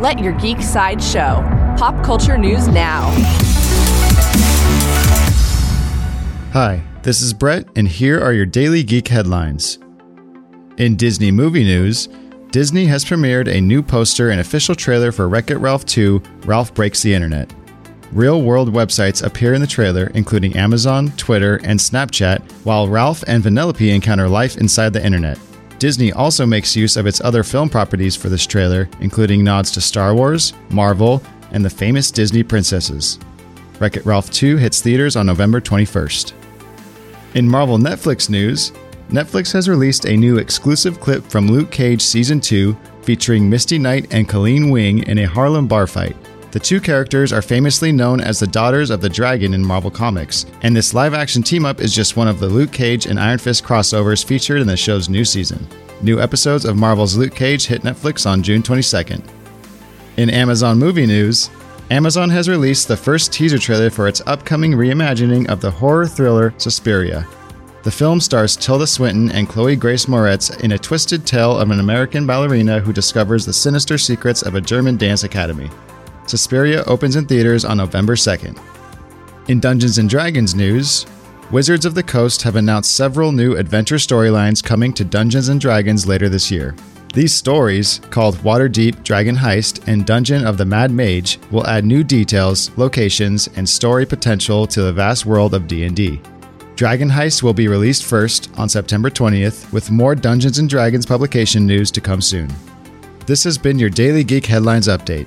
Let your geek side show. Pop culture news now. Hi, this is Brett, and here are your daily geek headlines. In Disney movie news, Disney has premiered a new poster and official trailer for Wreck It Ralph 2 Ralph Breaks the Internet. Real world websites appear in the trailer, including Amazon, Twitter, and Snapchat, while Ralph and Vanellope encounter life inside the internet. Disney also makes use of its other film properties for this trailer, including nods to Star Wars, Marvel, and the famous Disney princesses. Wreck It Ralph 2 hits theaters on November 21st. In Marvel Netflix news, Netflix has released a new exclusive clip from Luke Cage Season 2 featuring Misty Knight and Colleen Wing in a Harlem bar fight. The two characters are famously known as the Daughters of the Dragon in Marvel Comics, and this live action team up is just one of the Luke Cage and Iron Fist crossovers featured in the show's new season. New episodes of Marvel's Luke Cage hit Netflix on June 22nd. In Amazon movie news, Amazon has released the first teaser trailer for its upcoming reimagining of the horror thriller Suspiria. The film stars Tilda Swinton and Chloe Grace Moretz in a twisted tale of an American ballerina who discovers the sinister secrets of a German dance academy. Suspiria opens in theaters on November 2nd. In Dungeons and Dragons news, Wizards of the Coast have announced several new adventure storylines coming to Dungeons and Dragons later this year. These stories, called Waterdeep Dragon Heist and Dungeon of the Mad Mage, will add new details, locations, and story potential to the vast world of D&D. Dragon Heist will be released first on September 20th, with more Dungeons and Dragons publication news to come soon. This has been your Daily Geek Headlines Update.